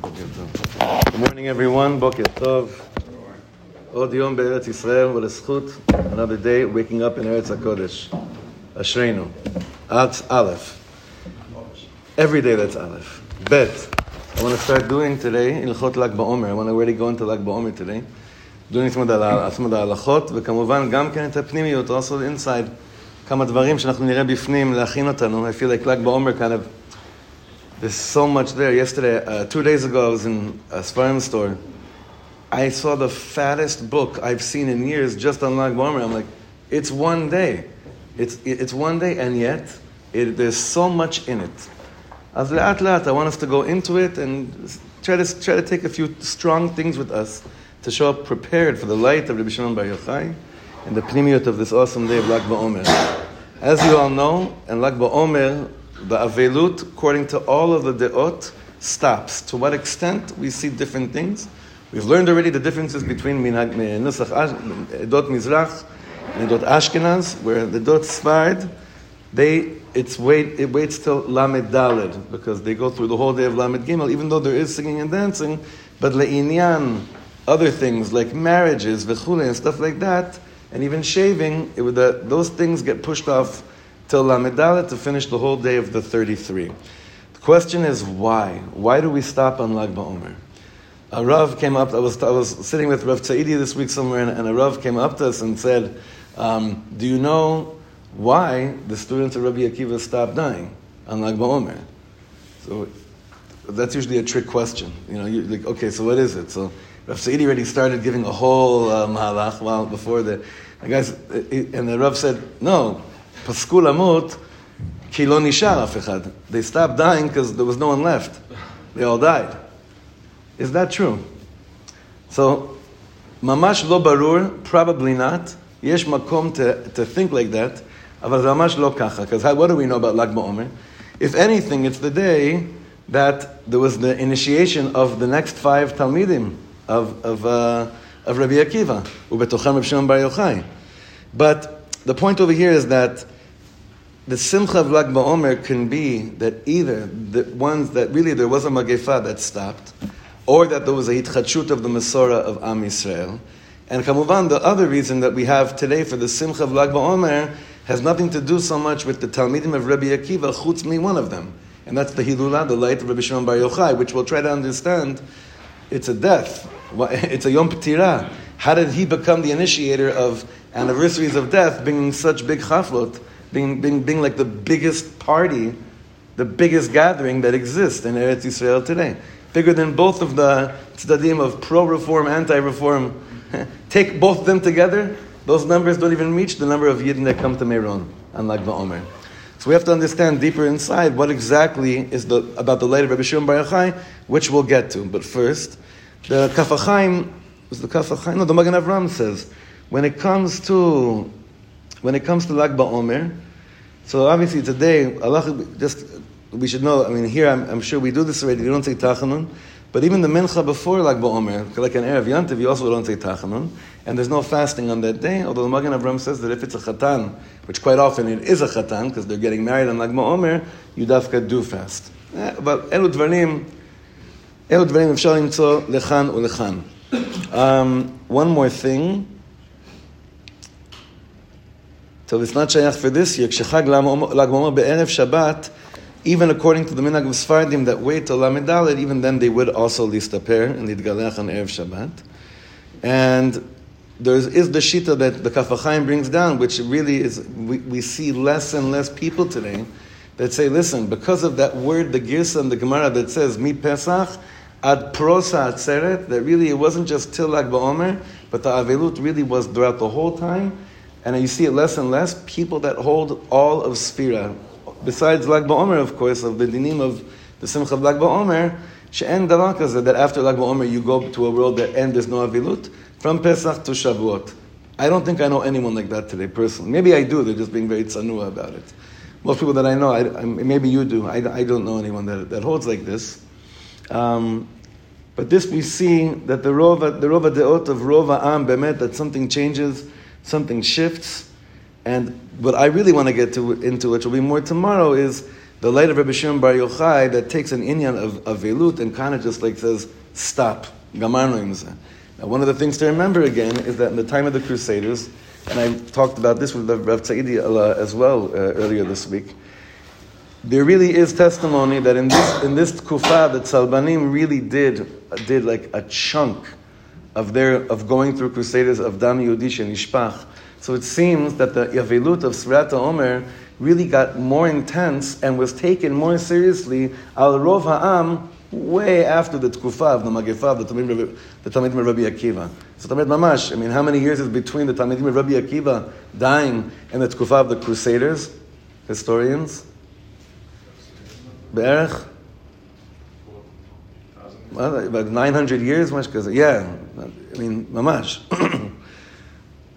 Good morning, everyone. Boker Tov. Od Yom Be'eretz Yisrael. What a schut. Another day waking up in Eretz HaKodesh. Ashreinu. At Aleph. Every day that's Aleph. Bet. I want to start doing today Ilchot Lag BaOmer. I want to already go into Lag BaOmer today. doing some of the ההלכות, וכמובן גם כן את הפנימיות, also the inside. כמה דברים שאנחנו נראה בפנים, להכין אותנו. I feel like Lag BaOmer kind of there's so much there. Yesterday, uh, two days ago, I was in a Sfarim store. I saw the fattest book I've seen in years just on Lag BaOmer. I'm like, it's one day. It's, it's one day, and yet it, there's so much in it. As le'at le'at, I want us to go into it and try to, try to take a few strong things with us to show up prepared for the light of Rabbi Shimon Bar Yochai and the pnimiyot of this awesome day of Lag BaOmer. As you all know, in Lag BaOmer, the Avelut, according to all of the De'ot, stops. To what extent? We see different things. We've learned already the differences between Minhag, Nusach, Edot Mizrach and Edot Ashkenaz, where the Edot Sfard, they, it's wait, it waits till Lamed Daled, because they go through the whole day of Lamed Gimel, even though there is singing and dancing, but Le'inyan, other things like marriages, v'chule, and stuff like that, and even shaving, it would, uh, those things get pushed off till Lamedalet to finish the whole day of the 33. The question is why? Why do we stop on Lag BaOmer? A Rav came up, I was, I was sitting with Rav Tzaidi this week somewhere, and, and a Rav came up to us and said, um, Do you know why the students of Rabbi Akiva stopped dying on Lag BaOmer? So that's usually a trick question. You know, you're like, okay, so what is it? So Rav Tzaidi already started giving a whole uh, mahalach while before the, the guys, and the Rav said, No, Pasku Lamut, ki lo nishar af echad. They stopped dying because there was no one left. They all died. Is that true? So, mamash lo barur, probably not. Yesh makom to, to think like that. אבל זה ממש לא ככה, because what do we know about Lag BaOmer? If anything, it's the day that there was the initiation of the next five Talmidim of, of, uh, of Rabbi Akiva, ובתוכם Rabbi Shimon Bar Yochai. But the point over here is that the simcha of Lag BaOmer can be that either the ones that really there was a magefa that stopped, or that there was a hitchachut of the Masorah of Am Yisrael. And kamuvan, the other reason that we have today for the simcha of Lag BaOmer has nothing to do so much with the Talmidim of Rabbi Akiva, chutz me one of them. And that's the Hilulah, the light of Rabbi Shimon Bar Yochai, which we'll try to understand. It's a death. It's a Yom P'tirah. How did he become the initiator of anniversaries of death, bringing such big chaflot? Being, being, being like the biggest party, the biggest gathering that exists in Eretz Yisrael today. Bigger than both of the tzaddim of pro-reform, anti-reform. Take both of them together, those numbers don't even reach the number of Yidden that come to Meron, unlike Ba'omer. So we have to understand deeper inside what exactly is the, about the light of Rabbi Shimon Bar Yochai, which we'll get to. But first, the Kaf HaChaim, was the Kaf HaChaim? No, the Magen Avram says, when it comes to when it comes to Lag BaOmer, so obviously today, Allah, just we should know. I mean, here I'm, I'm sure we do this already. You don't say Tachanun, but even the Mincha before Lag BaOmer, like an Erev Yantiv, you also don't say Tachanun, and there's no fasting on that day. Although the Magen Avram says that if it's a Chatan, which quite often it is a Chatan because they're getting married on Lag BaOmer, you dafka do fast. Eh, but Elu Dvarim, Elu Dvarim אפשר למצוא לכאן ולכאן. Um, one more thing. So it's not shayach for this year. Kshechal Lag BaOmer be'erev Shabbat, even according to the minhag of Sfardim that wait till Lamed even then they would also listaper and lidgalech on erev Shabbat. And there is the shita that the Kaf HaChaim brings down, which really is we, we see less and less people today that say, listen, because of that word, the Girsa and the Gemara that says mi Pesach ad prosa atzeret, that really it wasn't just till Lag BaOmer, but the Avelut really was throughout the whole time. And you see it less and less, people that hold all of Sphira. Besides Lag BaOmer, of course, of the dinim of the Simcha of Lag BaOmer, she'en davar that after Lag BaOmer you go to a world that end there's no Avilut, from Pesach to Shavuot. I don't think I know anyone like that today, personally. Maybe I do, they're just being very tsanua about it. Most people that I know, I, I, maybe you do, I, I, don't know anyone that, that holds like this. Um, but this we see that the Rova, the Rova Deot of Rova Am, Bemet, that something changes something shifts. And what I really want to get to, into, which will be more tomorrow, is the light of Rabbi Shimon Bar Yochai that takes an inyan of, of velut and kind of just like says, stop. Now, one of the things to remember again is that in the time of the Crusaders, and I talked about this with Rav Tza'idi as well uh, earlier this week, there really is testimony that in this in this kufa, the Tzalbanim really did did like a chunk of their of going through Crusaders of Dam Yudish and Ishpach. So it seems that the Yavelut of Srata Omer really got more intense and was taken more seriously al Rov Ha'am way after the Tkufa of the Magefa of the Talmidim the Talmidim of Rabbi Akiva. So Talmid Mamash, I mean, how many years is between the Talmidim of Rabbi Akiva dying and the Tkufa of the Crusaders? Historians? Be'erech? Well, about 900 years, much because yeah, I mean, mamash.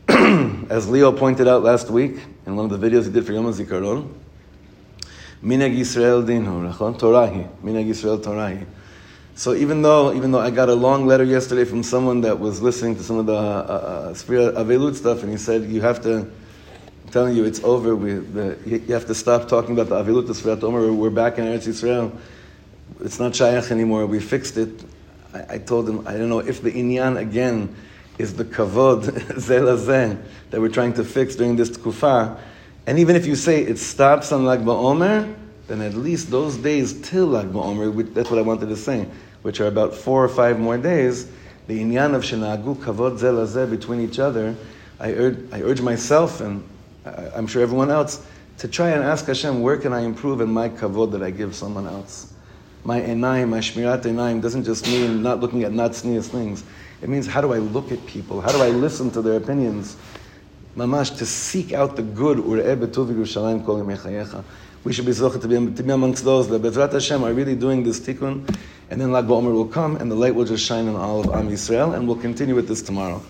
As Leo pointed out last week in one of the videos he did for Yom HaZikaron, Minag Yisrael Dinu, Rachon Torahi, Minag Yisrael Torahi. So even though, even though I got a long letter yesterday from someone that was listening to some of the uh, uh, Avelut stuff, and he said, you have to, I'm telling you, it's over. We, the, you have to stop talking about the Avelut, the Omer. We're back in Eretz Yisrael it's not Shayach anymore, we fixed it. I, I, told him, I don't know if the inyan again is the kavod, zelazeh, that we're trying to fix during this tkufa. And even if you say it stops on Lag BaOmer, then at least those days till Lag BaOmer, that's what I wanted to say, which are about four or five more days, the inyan of shenagu kavod zelazeh between each other, I urge, I urge myself and I'm sure everyone else to try and ask Hashem, where can I improve in my kavod that I give someone else? My enayim, my shmirat enayim doesn't just mean not looking at not things. It means how do I look at people? How do I listen to their opinions? Mamash, to seek out the good. We should be zochah to be, amongst those that Bezrat Hashem are really doing this tikkun, and then Lag BaOmer will come, and the light will just shine on all of Am Yisrael, and we'll continue with this tomorrow.